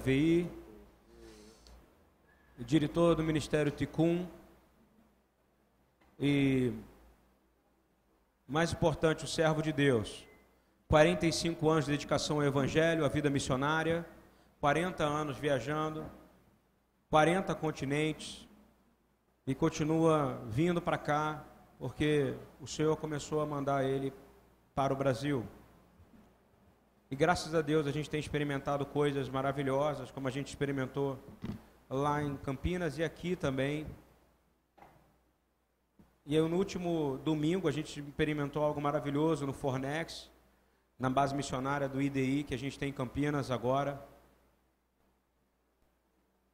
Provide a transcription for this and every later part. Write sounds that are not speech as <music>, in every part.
VI, diretor do Ministério Ticum e, mais importante, o servo de Deus. 45 anos de dedicação ao Evangelho, à vida missionária, 40 anos viajando, 40 continentes e continua vindo para cá porque o Senhor começou a mandar ele para o Brasil. E graças a Deus a gente tem experimentado coisas maravilhosas, como a gente experimentou lá em Campinas e aqui também. E eu, no último domingo a gente experimentou algo maravilhoso no Fornex, na base missionária do IDI que a gente tem em Campinas agora.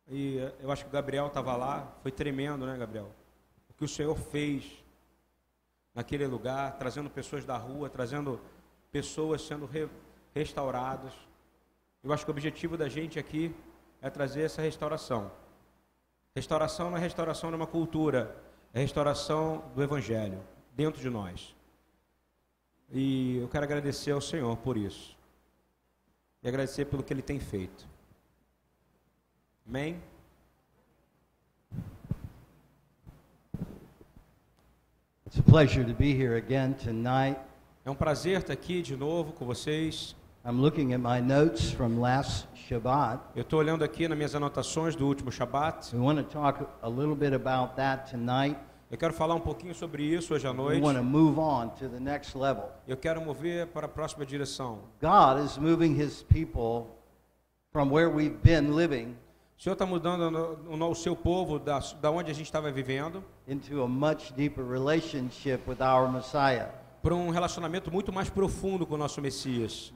E eu acho que o Gabriel estava lá, foi tremendo, né, Gabriel? O que o Senhor fez naquele lugar, trazendo pessoas da rua, trazendo pessoas sendo re restauradas. Eu acho que o objetivo da gente aqui é trazer essa restauração. Restauração não é restauração de uma cultura, é restauração do Evangelho dentro de nós. E eu quero agradecer ao Senhor por isso. E agradecer pelo que Ele tem feito. Amém? It's a pleasure to be here again tonight. É um prazer estar aqui de novo com vocês. I'm looking at my notes from last Shabbat. Eu estou olhando aqui nas minhas anotações do último Shabat. We want to talk a little bit about that tonight. Eu quero falar um pouquinho sobre isso hoje à We noite. want to move on to the next level. Eu quero mover para a próxima direção. God is moving his people from where we've been living O Senhor está mudando o seu povo da, da onde a gente estava vivendo into a much deeper relationship with our Messiah. para um relacionamento muito mais profundo com o nosso Messias.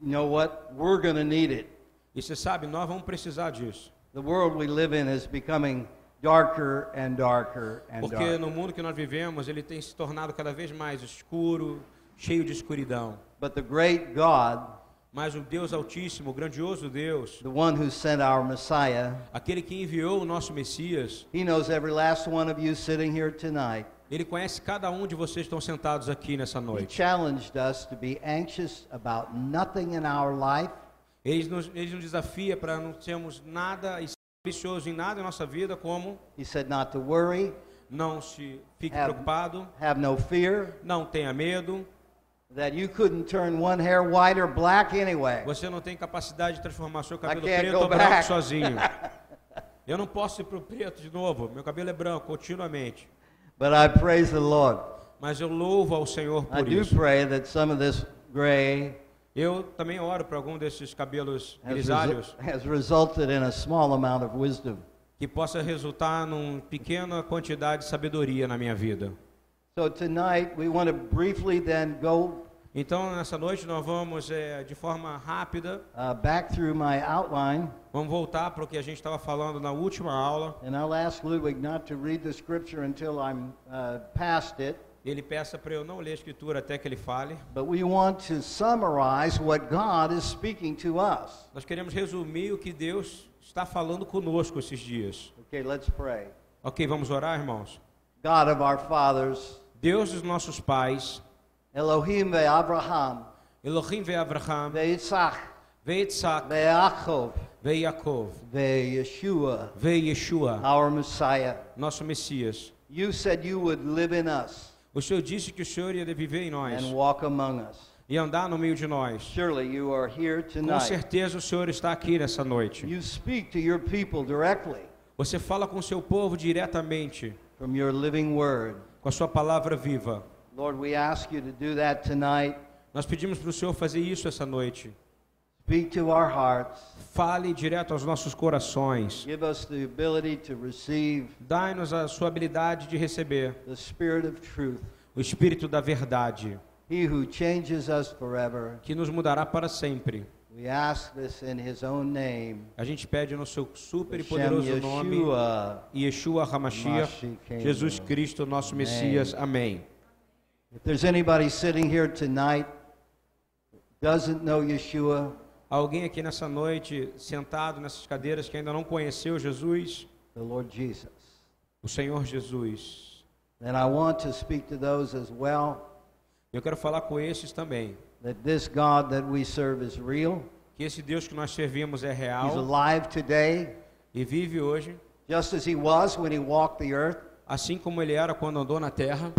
You know what? We're going to need it. E você sabe, nós vamos precisar disso. The world we live in is becoming darker and darker and Porque darker. no mundo que nós vivemos, ele tem se tornado cada vez mais escuro, cheio de escuridão. But the great God, Mas o Deus Altíssimo, o grandioso Deus, the one who sent our Messiah, aquele que enviou o nosso Messias, He knows every last one of you sitting here tonight. Ele conhece cada um de vocês que estão sentados aqui nessa noite. Ele nos, ele nos desafia para não termos nada e ambicioso em nada em nossa vida, como He said not to worry, não se fique Have- preocupado, have no fear, não tenha medo, that you couldn't turn one hair white or black anyway. você não tem capacidade de transformar seu cabelo preto ou branco sozinho. <laughs> Eu não posso ir para o preto de novo, meu cabelo é branco continuamente. But I praise the Lord. Mas eu louvo ao Senhor I por do isso. pray that some of this gray Eu também oro para algum desses cabelos has, grisalhos resu- has resulted in a small amount of wisdom. que possa resultar numa pequena quantidade de sabedoria na minha vida. So tonight we want to briefly then go Então, nessa noite, nós vamos, eh, de forma rápida, uh, back through my outline, vamos voltar para o que a gente estava falando na última aula. and I'll ask Ludwig not to read the scripture until I'm uh, past it. Ele peça para eu não ler a escritura até que ele fale. But we want to summarize what God is speaking to us. Nós queremos resumir o que Deus está falando conosco esses dias. Okay, let's pray. Ok, vamos orar, irmãos? God of our fathers, Deus dos nossos pais, Elohim ve'Abraham, Elohim ve Abraham, ve'Yitzhak, ve Yitzhak, ve'Yaakov, ve Yaakov, ve'Yeshua, ve Yeshua, our Messiah. nosso Messias. You said you would live in us O Senhor disse que o Senhor ia viver em nós and walk among us. e andar no meio de nós. Surely you are here Com tonight. certeza o Senhor está aqui nessa noite. You speak to your people directly Você fala com o seu povo diretamente, from your living word. com a sua palavra viva. Lord, we ask you to do that tonight. Nós pedimos para o Senhor fazer isso essa noite. Speak to our hearts. Fale direto aos nossos corações. Give us the ability to receive Dai-nos a sua habilidade de receber the Spirit of truth. o Espírito da verdade, He who changes us forever. que nos mudará para sempre. We ask this in His own name. A gente pede no seu super e poderoso nome, Yeshua. Yeshua HaMashiach, Mashiach. Jesus Cristo, nosso Messias. Amém. If there's anybody sitting here tonight that doesn't know Yeshua, Alguém aqui nessa noite, sentado nessas cadeiras, que ainda não conheceu Jesus, the Lord Jesus, o Senhor Jesus. then I want to speak to those as well Eu quero falar com esses também, that this God that we serve is real. que esse Deus que nós servimos é He's real alive today, e vive hoje, just as He was when He walked the earth, assim como ele era quando andou na terra,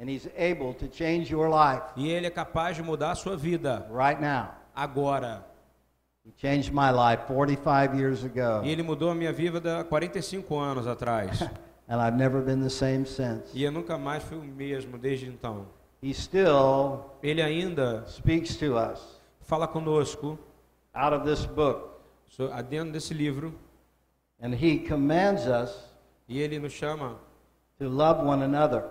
and He's able to change your life e ele é capaz de mudar a sua vida right now. agora. He changed my life 45 years ago, E ele mudou a minha vida há 45 anos atrás. <laughs> and I've never been the same since. E eu nunca mais fui o mesmo desde então. He still Ele ainda speaks to us fala conosco out of this book, so- dentro desse livro and He commands us e ele nos chama to love one another.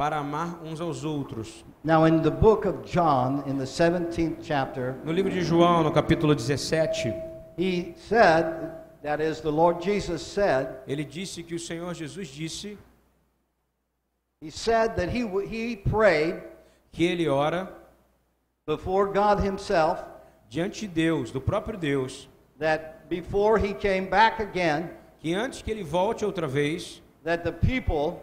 Para amar uns aos outros. Now, in the book of John, in the 17th chapter, No livro de João, no capítulo 17, he said, that is, the Lord Jesus said, ele disse que o Senhor Jesus disse he said that he, he prayed que ele ora before God Himself diante de Deus, do próprio Deus, that before He came back again, que antes que ele volte outra vez, that the people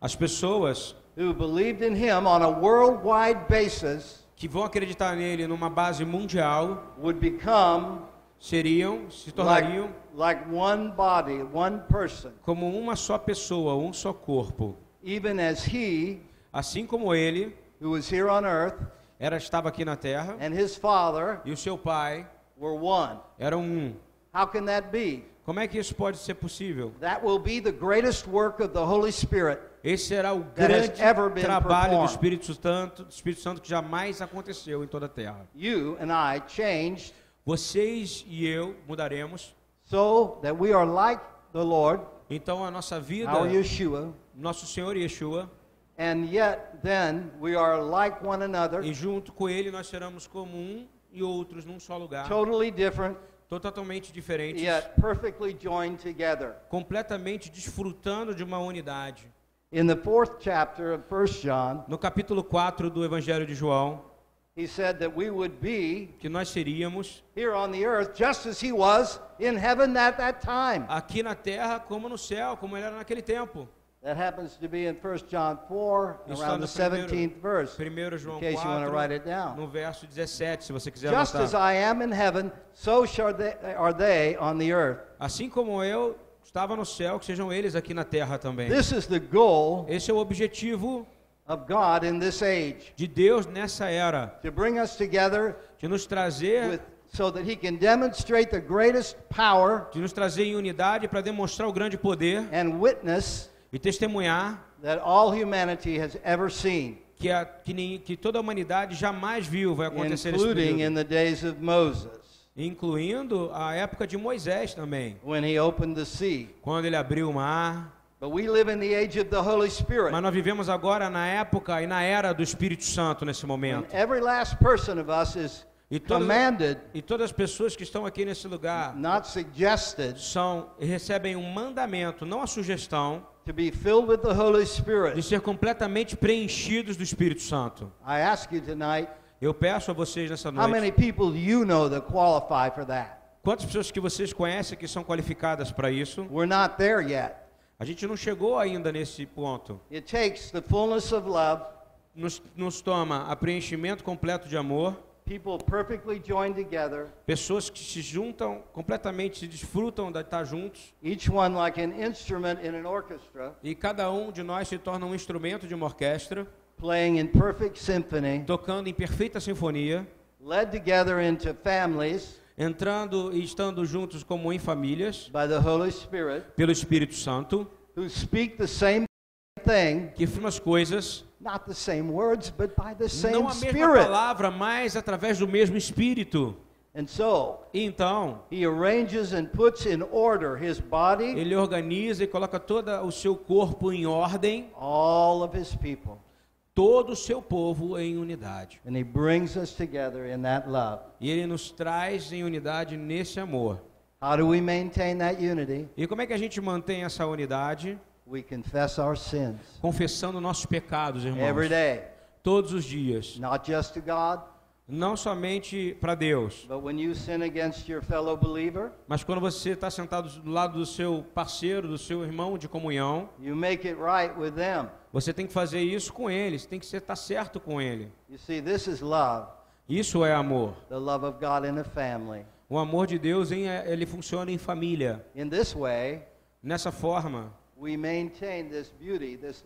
as pessoas who believed in Him on a worldwide basis que vão acreditar nele numa base mundial would become seriam, se like, tornariam like one body, one person, como uma só pessoa, um só corpo. even as He, Assim como ele who was here on earth, era estava aqui na terra and His Father e o seu pai were one. eram um. How can that be? Como é que isso pode ser possível? That will be the greatest work of the Holy Spirit Esse será o grande trabalho do. Espírito Santo, do Espírito Santo que jamais aconteceu em toda a terra. you and I changed Vocês e eu mudaremos. so that we are like the Lord, Então a nossa vida, our Yeshua, nosso Senhor Yeshua, and yet then we are like one another, e junto com ele nós seremos como um e outros num só lugar, totally different, totalmente diferentes, yet perfectly joined together. completamente desfrutando de uma unidade. In the fourth chapter of 1 John, No capítulo 4 do Evangelho de João, he said that we would be que nós seríamos here on the earth just as he was in heaven at that time. aqui na terra como no céu, como ele era naquele tempo. That happens to be in 1 John 4, Isso around the está no 17th verse. 1 João In case you wanna write it 4, down. no verso 17, se você quiser Just as anotar. I am in heaven, so shall they, are they on the earth. Assim como eu estava no céu, que sejam eles aqui na terra também. This is the goal Esse é o objetivo of God in this age. de Deus nessa era, to bring us together de nos trazer, with, so that He can demonstrate the greatest power de nos trazer em unidade para demonstrar o grande poder and witness e testemunhar that all humanity has ever seen, que, a, que, nem- que toda a humanidade jamais viu vai acontecer including in the days of Moses incluindo a época de Moisés também, when he opened the sea. quando ele abriu o mar. But we live in the age of the Holy Spirit. Mas nós vivemos agora na época e na era do Espírito Santo nesse And momento. every last person of us is E todas, e todas as pessoas que estão aqui nesse lugar são recebem um mandamento, não a sugestão, to be filled with the Holy de Spirit. ser completamente preenchidos do Espírito Santo. Eu peço a vocês nessa how many noite, people do you know that qualify for that? quantas pessoas que vocês conhecem que são qualificadas para isso? We're not there yet. A gente não chegou ainda nesse ponto. It takes the fullness of love, Nos, nos toma a preenchimento completo de amor, people perfectly joined together, pessoas que se juntam completamente, se desfrutam de estar juntos, each one like an instrument in an orchestra, e cada um de nós se torna um instrumento de uma orquestra, playing in perfect symphony, tocando em perfeita sinfonia, led together into families entrando e estando juntos como em famílias, by the Holy Spirit, pelo Espírito Santo, who speak the same thing, que afirma as coisas, not the same words, but by the same não a mesma Spirit. palavra, mas através do mesmo Espírito. And so, Então, he arranges and puts in order his body, ele organiza e coloca todo o seu corpo em ordem, all of his people, todo o seu povo em unidade. and he brings us together in that love. E ele nos traz em unidade nesse amor. How do we maintain that unity? E como é que a gente mantém essa unidade? We confess our sins Confessando nossos pecados, irmãos. every day, Todos os dias. not just to God, Não somente para Deus, but when you sin against your fellow believer, mas quando você está sentado do lado do seu parceiro, do seu irmão de comunhão, you make it right with them. você tem que fazer isso com ele, você tem que estar certo com ele. See, this is love, Isso é amor. the love of God in a family. O amor de Deus em, ele funciona em família. Way, Nessa forma, this beauty, this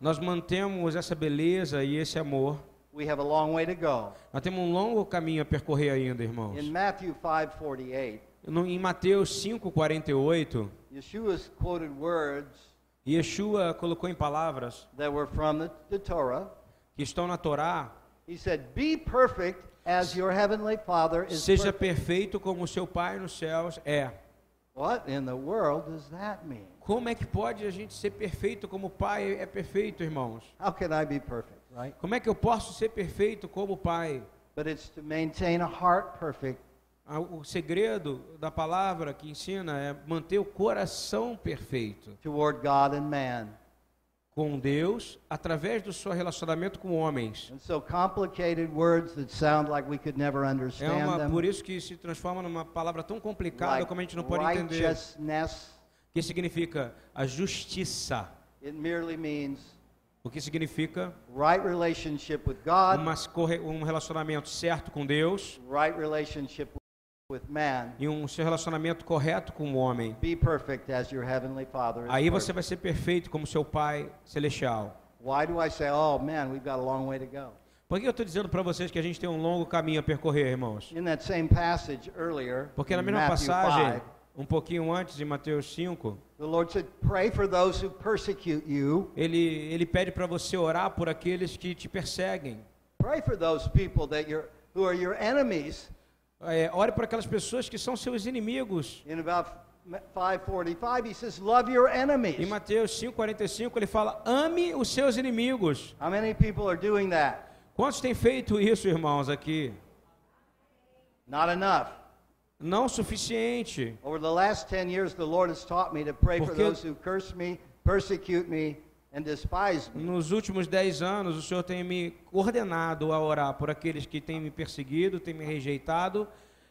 nós mantemos essa beleza e esse amor. We have a long way to go. Nós temos um longo caminho a percorrer ainda, irmãos. In Matthew 5:48, No- Em Mateus 5:48, Yeshua's quoted words Yeshua colocou em palavras that were from the, the Torah. que estão na Torá: He said, "Be perfect as your heavenly Father is "Seja perfect." perfeito como o seu Pai nos céus é". What in the world does that mean? Como é que pode a gente ser perfeito como o Pai é perfeito, irmãos? How can I be perfect, right? Como é que eu posso ser perfeito como o Pai? But it's to maintain a heart perfect Ah, O segredo da palavra que ensina é manter o coração perfeito toward God and man. com Deus através do seu relacionamento com homens. And so complicated words that sound like we could never É understand uma, por isso que se transforma numa palavra tão complicada like como a gente não pode entender. que significa a justiça, it merely means o que significa right relationship with God, um relacionamento certo com Deus right relationship with man. e um seu relacionamento correto com o homem. Be perfect as your heavenly Father is Aí você perfect. vai ser perfeito como seu Pai celestial. Why do I say, oh man, we've got a long way to go? Por que eu estou dizendo para vocês que a gente tem um longo caminho a percorrer, irmãos? Passage earlier, Porque na mesma Matthew passagem, 5, um pouquinho antes de Mateus 5, the Lord said, pray for those who persecute you. ele, ele pede para você orar por aqueles que te perseguem. Pray for those people that you're, who are your enemies. É, ore por aquelas pessoas que são seus inimigos. In about 545, he says, love your Em enemies. Mateus 5,45 ele fala: ame os seus inimigos. How many people are doing that? Quantos têm feito isso, irmãos, aqui? Not enough. Não suficiente. Over the last 10 years, the Lord has taught me to pray for Porque- those who curse me, persecute me, and despise me. Nos últimos 10 anos, o Senhor tem me ordenado a orar por aqueles que têm me perseguido, têm me rejeitado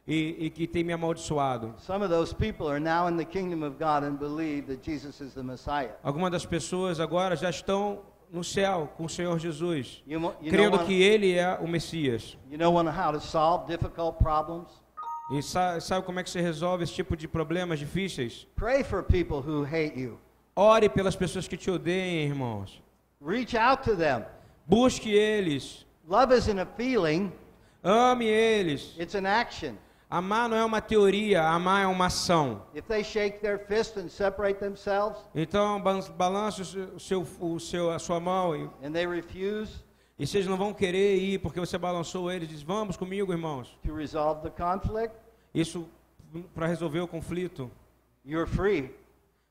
e, e que têm me amaldiçoado. Some of those people are now in the kingdom of God and believe that Jesus is the Messiah. Algumas das pessoas agora já estão no céu com o Senhor Jesus, You, you, crendo que Ele é o Messias. you know how to solve difficult problems? E sa- sabe como é que se resolve esse tipo de problemas difíceis? Pray for people who hate you. Ore pelas pessoas que te odeiam, irmãos. Reach out to them. Busque eles. Love isn't a feeling, Ame eles. it's an action. Amar não é uma teoria, amar é uma ação. If they shake their fist and separate themselves Então, balance o seu, o seu, a sua mão e, and they refuse e vocês não vão querer ir porque você balançou eles. Diz, vamos comigo, irmãos. to resolve the conflict, Isso para resolver o conflito. you're free.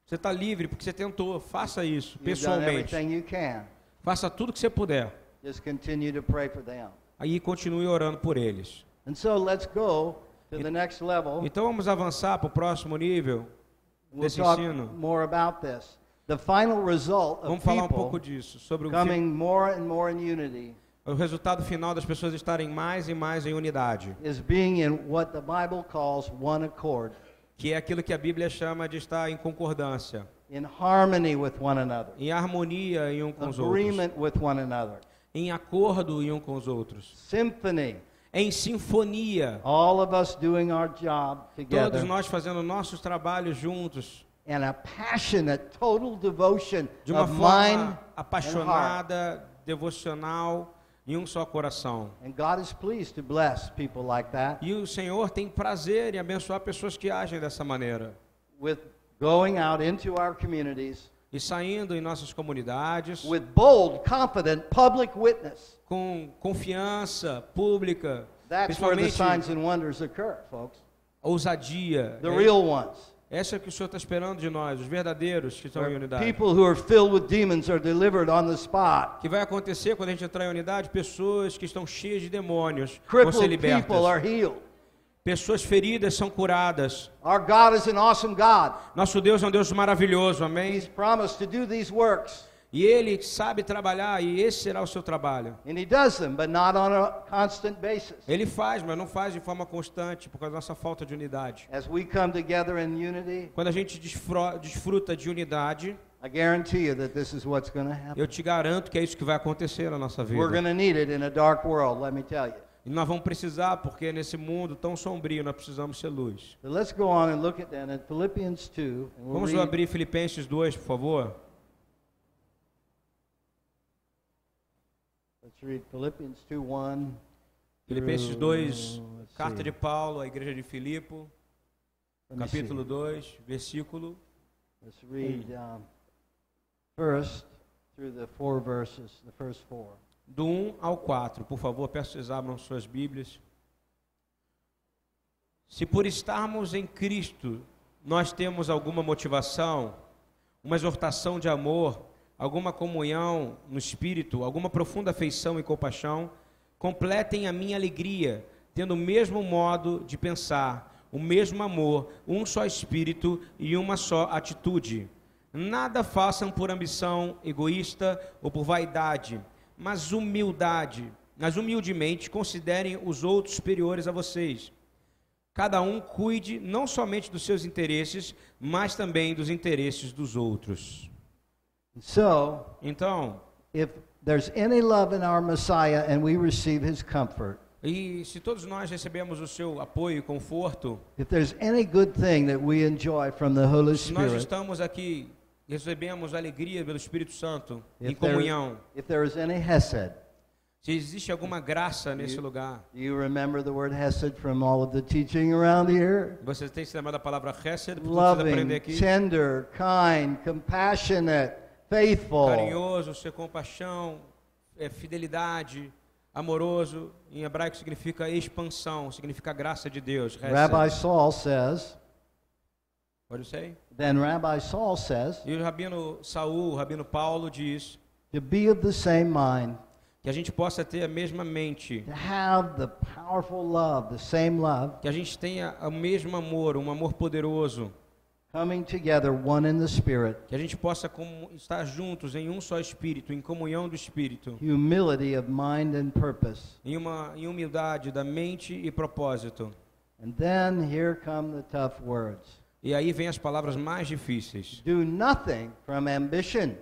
Você está livre porque você tentou. Faça isso, You've done pessoalmente. everything you can. Faça tudo que você puder. Just continue to pray for them. Aí continue orando por eles. And so let's go to the next level. Então vamos avançar para o próximo nível We'll desse ensino. more about this. The final result of Vamos falar um pouco disso, sobre o, coming more and more in unity o resultado final das pessoas estarem mais e mais em unidade, is being in what the Bible calls one accord, que é aquilo que a Bíblia chama de estar em concordância, in harmony with one another, em harmonia em um com os outros, agreement with one another, em acordo em um com os outros, symphony, em sinfonia, all of us doing our job together, todos nós fazendo nossos trabalhos juntos, and a passionate, total devotion de uma of mind forma heart. apaixonada, devocional, em um só coração. And God is pleased to bless people like that E o Senhor tem prazer em abençoar pessoas que agem dessa maneira. with going out into our communities E saindo em nossas comunidades, with bold, confident public witness. com confiança pública, That's where the signs and wonders occur, folks. ousadia. The É- real ones. Essa é que o Senhor está esperando de nós, os verdadeiros que estão em unidade. people who are filled with demons are delivered on the spot. que vai acontecer quando a gente entrar em unidade? Pessoas que estão cheias de demônios vão ser libertas. people are healed. Pessoas feridas são curadas. Our God is an awesome God. Nosso Deus é um Deus maravilhoso, amém? He's promised to do these works. E Ele sabe trabalhar e esse será o seu trabalho. Ele faz, mas não faz de forma constante por causa da nossa falta de unidade. As we come together in unity, Quando a gente desfruta de unidade, I guarantee you that this is what's going to happen. eu te garanto que é isso que vai acontecer na nossa vida. We're going to need it in a dark world, let me tell you. E nós vamos precisar, porque nesse mundo tão sombrio nós precisamos ser luz. So let's go on and look at that in Philippians 2. and we'll Vamos abrir Filipenses 2, por favor. Let's read Philippians 2 1. Filipenses through- 2, let's carta de Paulo à igreja de Filipo, capítulo see. 2, versículo. Let's read um, first through the four verses, the first four. Do 1 ao 4, por favor, peço que vocês abram suas Bíblias. Se por estarmos em Cristo nós temos alguma motivação, uma exortação de amor, alguma comunhão no espírito, alguma profunda afeição e compaixão, completem a minha alegria, tendo o mesmo modo de pensar, o mesmo amor, um só espírito e uma só atitude. Nada façam por ambição egoísta ou por vaidade, mas humildade, mas humildemente considerem os outros superiores a vocês. Cada um cuide não somente dos seus interesses, mas também dos interesses dos outros. So, Então, if there's any love in our Messiah and we receive his comfort, e se todos nós recebemos o seu apoio e conforto, if there's any good thing that we enjoy from the Holy se nós Spirit, estamos aqui, recebemos alegria pelo Espírito Santo, em if there, comunhão, if there is any hesed, se existe alguma graça nesse lugar, do you remember the word hesed from all of the teaching around here? você tem que se lembrar da palavra Hesed, Loving, aqui, tender, kind, compassionate, faithful. carinhoso, ser compaixão, é, fidelidade, amoroso, em hebraico significa expansão, significa graça de Deus. Rabbi Saul says, Pode ser? then Rabbi Saul says, E o rabino Saul, o rabino Paulo diz to be of the same mind, que a gente possa ter a mesma mente, to have the powerful love, the same love, que a gente tenha o mesmo amor, um amor poderoso, coming together, one in the Spirit, que a gente possa estar juntos em um só espírito, em comunhão do espírito, humility of mind and purpose. em uma em humildade da mente e propósito. And then here come the tough words. E aí vem as palavras mais difíceis. Do nothing from ambition,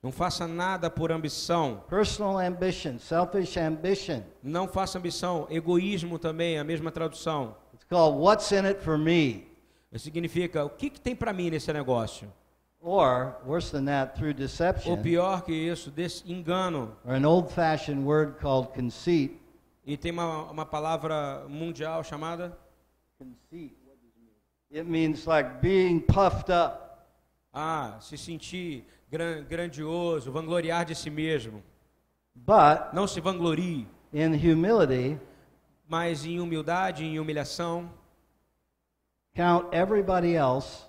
Não faça nada por ambição. personal ambition, selfish ambition. Não faça ambição. Egoísmo também, a mesma tradução. It's called what's in it for me. Significa, o que, que tem para mim nesse negócio? Or, worse than that, through Ou deception, pior que isso, engano. or an old fashioned word called conceit. E tem uma, uma palavra mundial chamada Conceit, what does it mean? It means like being puffed up. ah, se sentir gran, grandioso, vangloriar de si mesmo. But Não se vanglorie, in humility, mas em humildade, em humilhação, count everybody else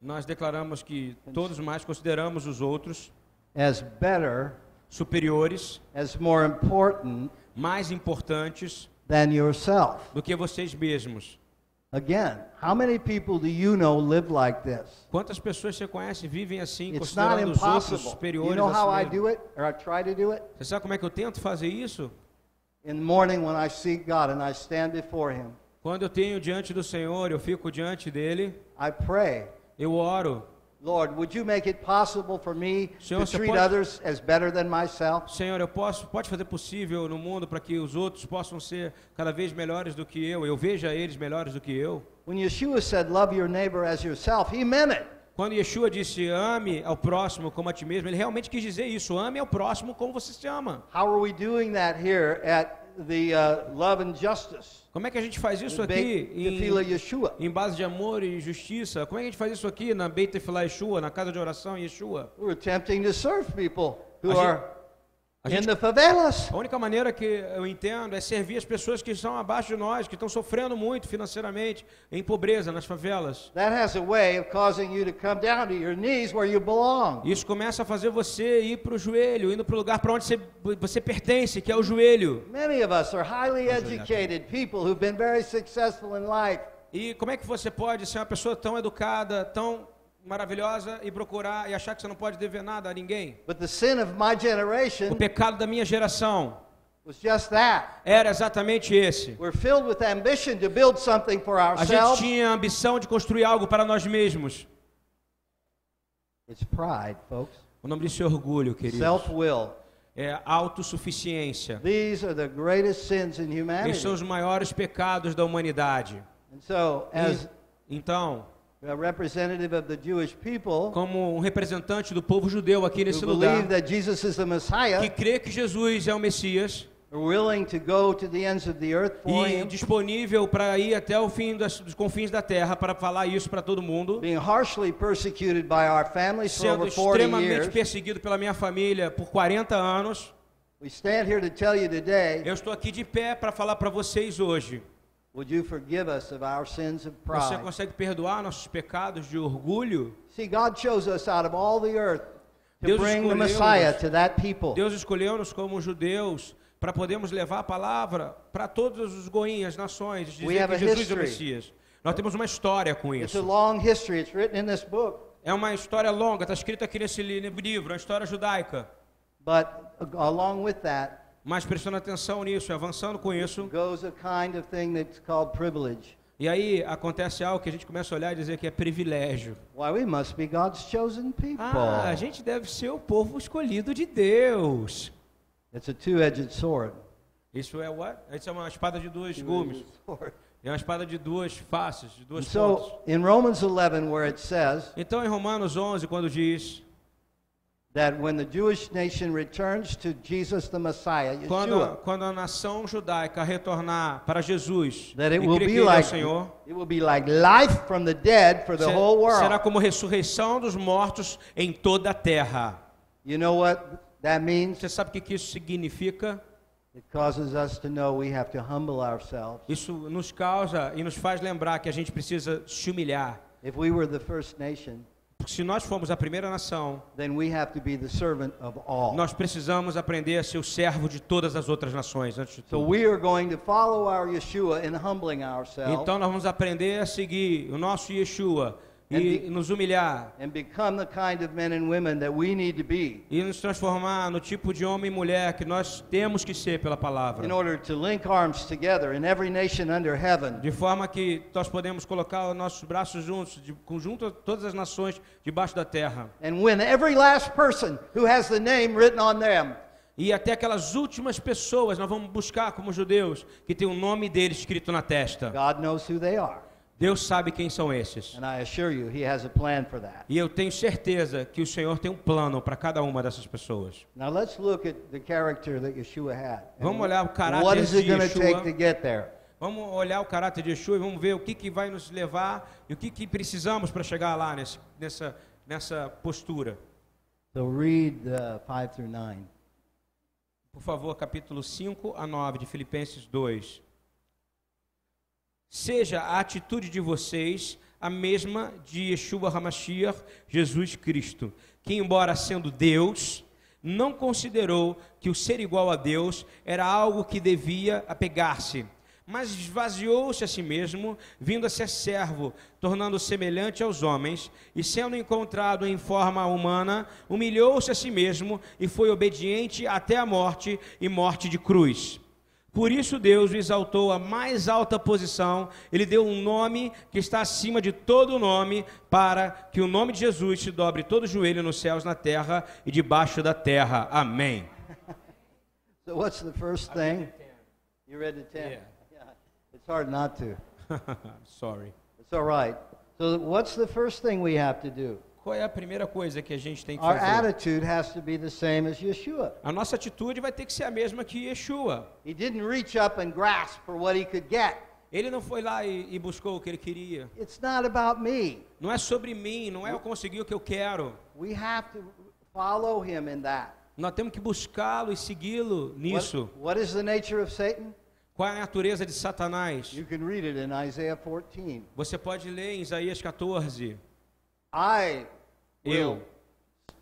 nós declaramos que todos mais consideramos os outros as better, superiores, as more important mais importantes than yourself. do que vocês mesmos. Again, how many people do you know live like this? Quantas pessoas você conhece vivem assim, It's not considerando os outros superiores You know how I do it, or I try to do it? Você sabe como é que eu tento fazer isso? In the morning when I seek God and I stand before Him, Quando eu tenho diante do Senhor, eu fico diante dele, I pray, eu oro. Lord, would you make it possible for me Senhor, to treat pode- others as better than myself? Senhor, eu posso, pode fazer possível no mundo para que os outros possam ser cada vez melhores do que eu, eu veja eles melhores do que eu. When Yeshua said, Love your neighbor as yourself, He meant it. Quando Yeshua disse ame ao próximo como a ti mesmo, ele realmente quis dizer isso, ame ao próximo como você se ama. How are we doing that here at the uh, Love and Justice? Como é que a gente faz isso aqui em, em base de amor e justiça? Como é que a gente faz isso aqui na Beit Tefillah Yeshua, na casa de oração Yeshua? We're attempting to serve people who gente- are A in gente the favelas. A única maneira que eu entendo é servir as pessoas que estão abaixo de nós, que estão sofrendo muito financeiramente, em pobreza, nas favelas. That has a way of causing you to come down to your knees where you belong. Isso começa a fazer você ir para o joelho, indo para o lugar para onde você, você pertence, que é o joelho. Many of us are highly educated people who've been very successful in life. E como é que você pode ser uma pessoa tão educada, tão maravilhosa e procurar e achar que você não pode dever nada a ninguém? But the sin of my O generation pecado da minha geração was just that. era exatamente esse. We're filled with ambition to build something for A gente ourselves. tinha a ambição de construir algo para nós mesmos. It's pride, folks. O nome disso é orgulho, querido. Self will. é autossuficiência. These are the greatest sins in Esses humanity. são os maiores pecados da humanidade. And so, as Então, a representative of the Jewish people como um representante do povo judeu aqui nesse lugar, believe that Jesus is the que crê que Jesus é o Messias e disponível para ir até o fim das, dos confins da terra para falar isso para todo mundo, being harshly persecuted by our families for sendo over 40 extremamente perseguido pela minha família por 40 anos. We stand here to tell you today, Eu estou aqui de pé para falar para vocês hoje. Would you forgive us of our sins of Você consegue perdoar nossos pecados de orgulho? See, God chose us out of all the earth to Deus bring the. Messiah to that people. Deus escolheu-nos como judeus para podermos levar a palavra para todos os goinhas, nações, We dizer have que a Jesus é o. Messias. Nós temos uma história com It's a isso. long history. It's written in this book. É uma história longa, está escrita aqui nesse li- livro, é uma história judaica. But uh, along with that Mas prestando atenção nisso, avançando com isso, goes a kind of thing that's called privilege. e aí acontece algo que a gente começa a olhar e dizer que é privilégio. Why, we must be God's chosen people. Ah, a gente deve ser o povo escolhido de Deus. It's a two-edged sword. Isso é what? Isso é uma espada de dois gumes. É uma espada de duas faces, de duas pontas. so, in Romans 11, where it says Então, em Romanos 11, quando diz that when the Jewish nation returns to Jesus the Messiah, quando, Yeshua, quando a nação judaica retornar para Jesus that it will be é like Senhor, it will be like life from the dead for the se- whole será world. como ressurreição dos mortos em toda a terra. You know what that means? Você sabe o que que isso significa? It causes us to know we have to humble ourselves. Isso nos causa e nos faz lembrar que a gente precisa se humilhar. If we were the first nation, Porque se nós formos a primeira nação, then we have to be the servant of all. nós precisamos aprender a ser o servo de todas as outras nações, antes de So tudo. we are going to follow our Yeshua in humbling ourselves Então nós vamos aprender a seguir o nosso Yeshua e nos humilhar e nos transformar no tipo de homem e mulher que nós temos que ser pela palavra. De forma que nós podemos colocar os nossos braços juntos, de conjunto a todas as nações debaixo da terra. E até aquelas últimas pessoas nós vamos buscar como judeus que tem o nome dele escrito na testa. God knows who they are. Deus sabe quem são esses. And I assure you, He has a plan for that. E eu tenho certeza que o Senhor tem um plano para cada uma dessas pessoas. Now let's look at the character that Yeshua had. and Vamos olhar o caráter de Yeshua. Vamos olhar o caráter de Yeshua e vamos ver o que, que vai nos levar e o que, que precisamos para chegar lá nesse, nessa, nessa postura. So read uh, 5 through 9. Por favor, capítulo 5 a 9 de Filipenses 2. Seja a atitude de vocês a mesma de Yeshua HaMashiach, Jesus Cristo, que embora sendo Deus, não considerou que o ser igual a Deus era algo que devia apegar-se, mas esvaziou-se a si mesmo, vindo a ser servo, tornando-se semelhante aos homens, e sendo encontrado em forma humana, humilhou-se a si mesmo e foi obediente até a morte e morte de cruz. Por isso Deus o exaltou à mais alta posição, ele deu um nome que está acima de todo nome, para que o nome de Jesus se dobre todo joelho nos céus, na terra e debaixo da terra. Amém. So what's the first thing? You read the 10? Yeah. Yeah. It's hard not to. <laughs> Sorry. It's all right. So what's the first thing we have to do? Qual é a primeira coisa que a gente tem que Our fazer? attitude has to be the same as Yeshua. A nossa atitude vai ter que ser a mesma que Yeshua. He didn't reach up and grasp for what he could get. Ele não foi lá e, e buscou o que ele queria. It's not about me. Não é sobre mim, não é eu conseguir o que eu quero. We have to follow him in that. Nós temos que buscá-lo e segui-lo nisso. What, what is the nature of Satan? Qual é a natureza de Satanás? You can read it in Isaiah 14. Você pode ler em Isaías 14. I Eu will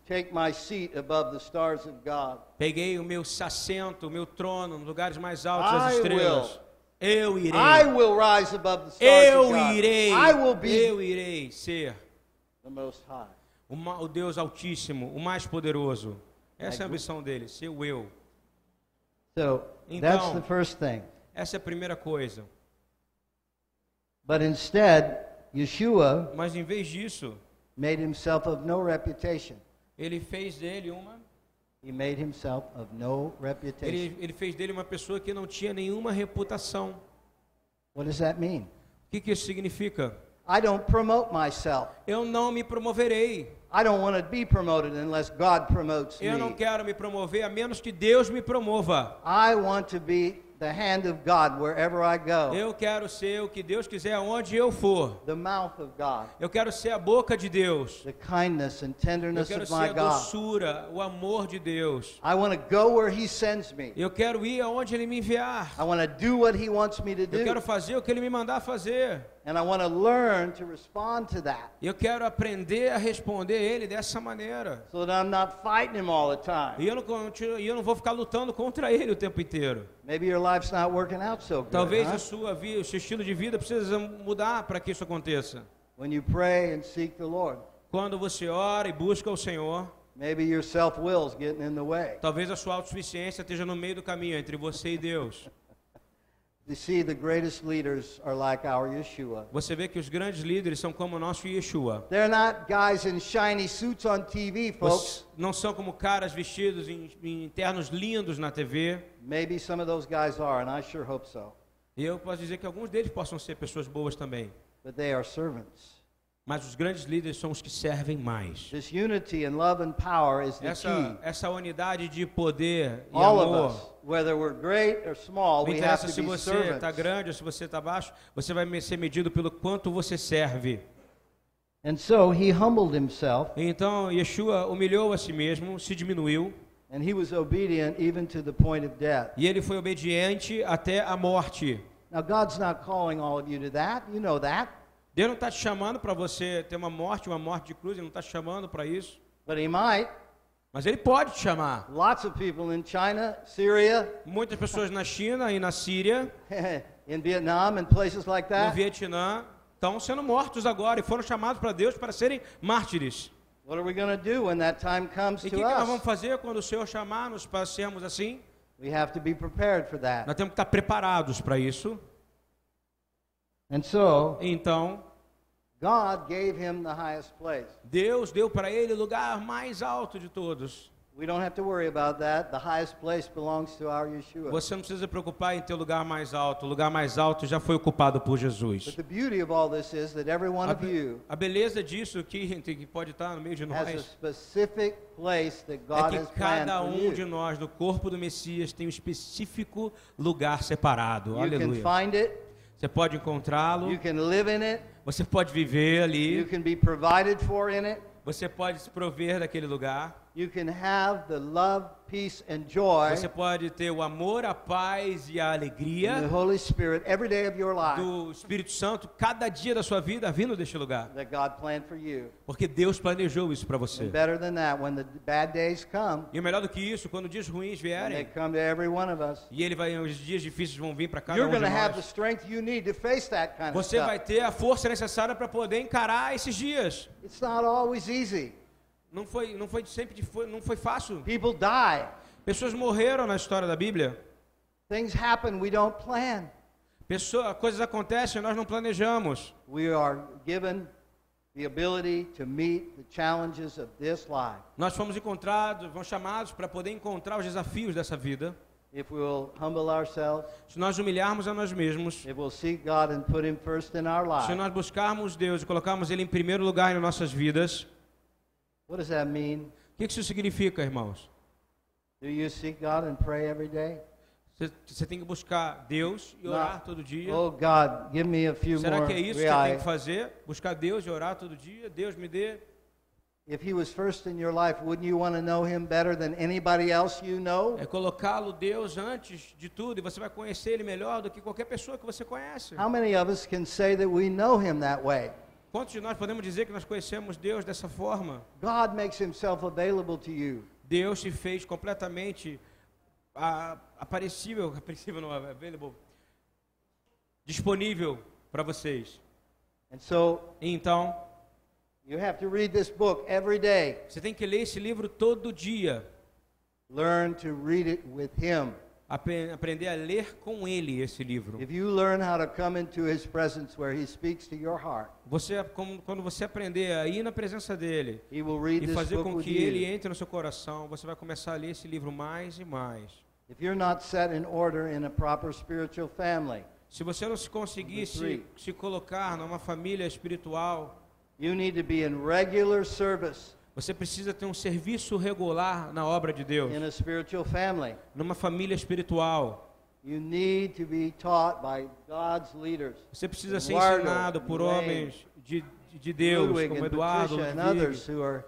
take my seat above the stars of God. peguei o meu assento, o meu trono, nos lugares mais altos das I estrelas. Eu I irei. will rise above the stars of Eu God. irei. I will be Eu irei ser the most high. o o Deus Altíssimo, o mais poderoso. Essa é a ambição dele, ser o eu. So Então- that's the first thing. Essa é a primeira coisa. But instead, Yeshua Mas em vez disso, made himself of no reputation. ele fez dele uma He made himself of no reputation. Ele, ele fez dele uma pessoa que não tinha nenhuma reputação. What does that mean? O que, que isso significa? I don't promote myself. Eu não me promoverei. I don't want to be promoted unless God promotes Eu não me. quero me promover a menos que Deus me promova. I want to be the hand of God wherever I go, Eu quero ser o que Deus quiser aonde eu for. the mouth of God, Eu quero ser a boca de Deus. the kindness and Eu tenderness quero of ser my a God. doçura, o amor de Deus. I want to go where He sends me. Eu quero ir aonde Ele me enviar. I want to do what He wants me to Eu quero do. fazer o que Ele me mandar fazer. And I want to learn to respond to that Eu quero aprender a responder Ele dessa maneira. so that I'm not fighting Him all the time. E eu não, eu não vou ficar lutando contra Ele o tempo inteiro. Maybe your life's not working out so good. Talvez huh? a sua vida, o seu estilo de vida precisa mudar para que isso aconteça. When you pray and seek the Lord, Quando você ora e busca o Senhor, maybe your self will's getting in the way. talvez a sua autossuficiência esteja no meio do caminho entre você e Deus. Você vê que os grandes líderes são como o nosso Yeshua. They're not guys in shiny suits on TV, folks. Não são como caras vestidos em, em ternos lindos na TV. Maybe some of those guys are, and I sure hope so. E eu posso dizer que alguns deles possam ser pessoas boas também. But they are servants. Mas os grandes líderes são os que servem mais. This unity and love and power is the Essa, essa unidade de poder e All of amor. us, whether we're great or small, Não we have interessa se você está grande ou se você está baixo, você vai ser medido pelo quanto você serve. And so he humbled himself, Então Yeshua humilhou a si mesmo, se diminuiu, and he was obedient even to the point of death. e ele foi obediente até a morte. Now, God's not calling all of you to that. You know that. Deus não está te chamando para você ter uma morte, uma morte de cruz, Ele não está te chamando para isso. But he might. Mas Ele pode te chamar. Lots of people in China, Syria, Muitas pessoas na China e na Síria, <laughs> in Vietnam, and places like no that. Vietnã, estão sendo mortos agora e foram chamados para Deus para serem mártires. What are we going to do when that time comes E o que, que nós vamos fazer quando o Senhor chamar-nos para sermos assim? We have to be prepared for that. Nós temos que estar preparados para isso. And so, Então, God gave him the highest place. Deus deu para ele o lugar mais alto de todos. We don't have to worry about that. The highest place belongs to our Yeshua. Você não precisa preocupar em ter o lugar mais alto. O lugar mais alto já foi ocupado por Jesus. But the beauty of all this is that every one A, of you a beleza disso que, que pode estar no meio de nós specific place that é God has que cada um de nós no corpo do Messias tem um específico lugar separado. Aleluia. Você pode encontrá-lo, você pode viver you ali, can be provided for in it, você pode se prover daquele lugar, you can have the love, peace, and joy você pode ter o amor, a paz e a in the alegria Holy Spirit every day of your life do Espírito Santo cada dia da sua vida vindo deste lugar. that God planned for you. Porque Deus planejou isso para você. And better than that, when the bad days come, E melhor do que isso, quando dias ruins and they vierem, come to every one of us, e ele vai, os dias difíceis vão vir para cada you're um de going to have the nós. strength you need to face that kind of Você vai stuff. ter a força necessária para poder encarar esses dias. It's not always easy. Não foi, não foi sempre de, foi, não foi fácil. People die. Pessoas morreram na história da Bíblia. Things happen we don't plan. Pessoa, coisas acontecem, nós não planejamos. We are given the ability to meet the challenges of this life Nós fomos encontrados, fomos chamados para poder encontrar os desafios dessa vida. if we will humble ourselves, Se nós humilharmos a nós mesmos, if we'll seek God and put Him first in our se life. nós buscarmos Deus e colocarmos Ele em primeiro lugar em nossas vidas, What does that mean? o que isso significa, irmãos? Do you seek God and pray every day? Você, tem que buscar Deus e orar todo dia. Oh God, give me a few Será que é isso que eu tenho que fazer? Buscar Deus e orar todo dia? Deus me dê. If He was first in your life, wouldn't you want to know Him better than anybody else you know? É colocá-lo Deus antes de tudo e você vai conhecer Ele melhor do que qualquer pessoa que você conhece. How many of us can say that we know Him that way? Quantos de nós podemos dizer que nós conhecemos Deus dessa forma? God makes Himself available to you. Deus se fez completamente ah, aparecível, <laughs> aparecível não, available, disponível para vocês. And so Então, you have to read this book every day. você tem que ler esse livro todo dia. Learn to read it with Him. Apre- aprender a ler com ele esse livro. Heart, Você, quando você aprender a ir na presença dele e fazer com que ele entre no seu coração, você vai começar a ler esse livro mais e mais. If you're not set in order in a proper spiritual family, Se você não se conseguir se, se colocar numa família espiritual, you need to be in regular service você precisa ter um serviço regular na obra de Deus, in a spiritual family. numa família espiritual. You need to be taught by God's leaders. Você precisa ser ensinado por homens de, de- de Deus, Ludwig como Eduardo, Patricia and Ludwig, others who are.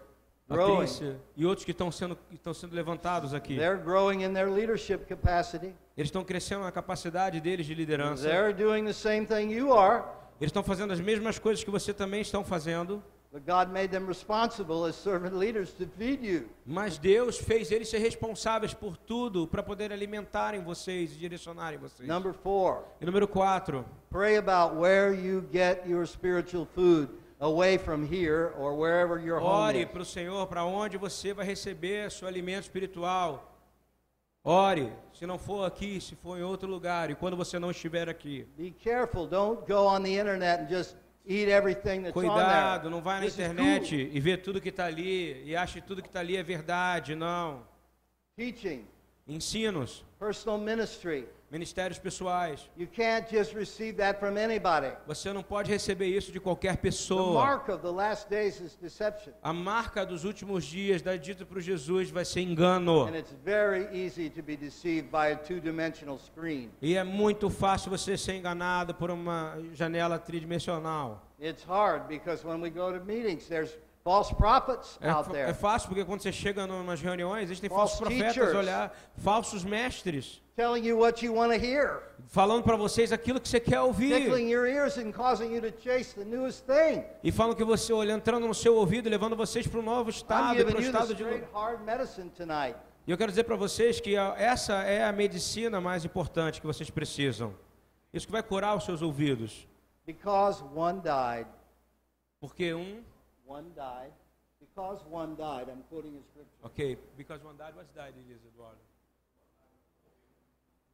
Patrícia e outros que estão sendo, estão sendo levantados aqui. They're growing in their leadership capacity. Eles estão crescendo na capacidade deles de liderança. They're doing the same thing you are, Eles estão fazendo as mesmas coisas que você também estão fazendo. But God made them responsible as servant leaders to feed you. Mas Deus fez eles ser responsáveis por tudo para poder alimentarem vocês e direcionarem vocês. Number four, E número 4, pray about where you get your spiritual food away from here or wherever your home ore para o Senhor para onde você vai receber seu alimento espiritual. Ore, se não for aqui, se for em outro lugar, e quando você não estiver aqui. Be careful. Don't go on the internet and just Cuidado, não vai na internet e vê tudo que está ali e ache que tudo que está ali é verdade. Não. Teaching, Ensinos, personal ministry. Ministérios pessoais. You can't just receive that from anybody. Você não pode receber isso de qualquer The pessoa. mark of the last days is deception. A marca dos últimos dias, da dito para Jesus, vai ser engano. And it's very easy to be deceived by a two-dimensional screen. E é muito fácil você ser enganado por uma janela tridimensional. It's hard because when we go to meetings, there's false prophets É, out there é fácil porque quando você chega em umas reuniões, existem falsos profetas, olhar, falsos mestres, telling you what you want to hear, falando para vocês aquilo que você quer ouvir. tickling your ears and causing you to chase the newest thing. E falam que você, olha, entrando no seu ouvido, levando vocês para um novo estado, para o estado de hard medicine tonight. E eu quero dizer para vocês que essa é a medicina mais importante que vocês precisam. Isso que vai curar os seus ouvidos. Because one died, Porque um, one died, because one died, I'm quoting a scripture. ok, because one died was died, Elisa Eduardo.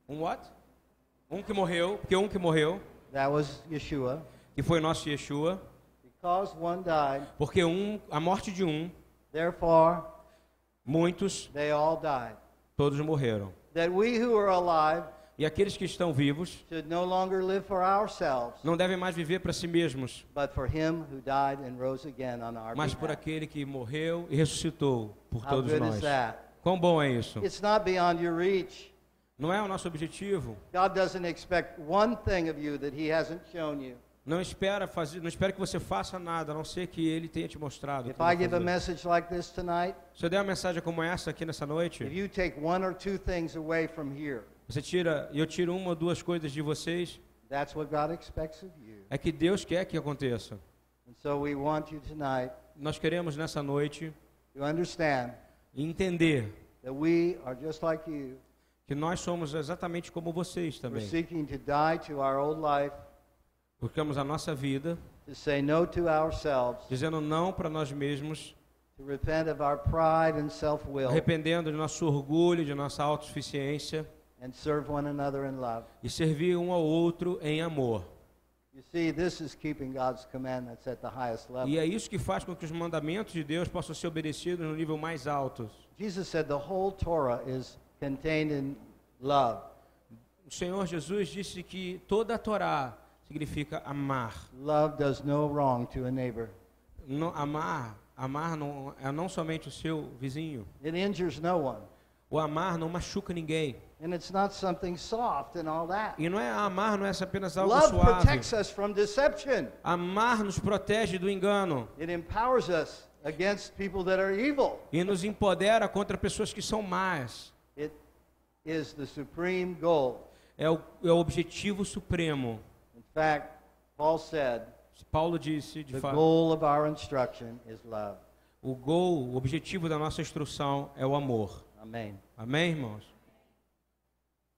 Um what? Um que morreu, porque um que morreu, That was Yeshua. que foi nosso Yeshua. Because one died, Porque um, a morte de um, therefore muitos, they all died. todos morreram. That we who are alive E aqueles que estão vivos should no longer live for ourselves, não devem mais viver para si mesmos, but for him who died and rose again on our mas por aquele que morreu e ressuscitou por How todos nós. Quão bom é isso? Não é o nosso objetivo. God doesn't expect one thing of you that he hasn't shown you. Não espera fazer, não espera que você faça nada, a não ser que ele tenha te mostrado. If I give a message like this tonight, Se eu der uma mensagem como essa aqui nessa if noite, you take one or two things away from here, você tira, eu tiro uma ou duas coisas de vocês, that's what God expects of you. é que Deus quer que aconteça. And so we want you tonight Nós queremos nessa noite to understand entender that we are just like you. Que nós somos exatamente como vocês We're também. seeking to die to our old life, Buscamos a nossa vida, to say no to ourselves, dizendo não para nós mesmos, to repent of our pride and self-will, arrependendo de nosso orgulho, de nossa autossuficiência and serve one another in love. e servir um ao outro em amor. You see, this is keeping God's commandments at the highest level. E é isso que faz com que os mandamentos de Deus possam ser obedecidos no nível mais alto. Jesus said the whole Torah is contained in love. O Senhor Jesus disse que toda a Torá significa amar. Love does no wrong to a neighbor. Não- amar, amar não é não somente o seu vizinho. It injures no one. O amar não machuca ninguém. And it's not something soft and all that. E não é amar, não é apenas algo Love suave. protects us from deception. Amar nos protege do engano It empowers us against people that are evil. e nos empodera contra pessoas que são más. It is the supreme goal. É o, é o objetivo supremo. In fact, Paul said, Paulo disse, de the fato, goal of our instruction is love. o gol, o objetivo da nossa instrução é o amor. Amen. Amém, irmãos?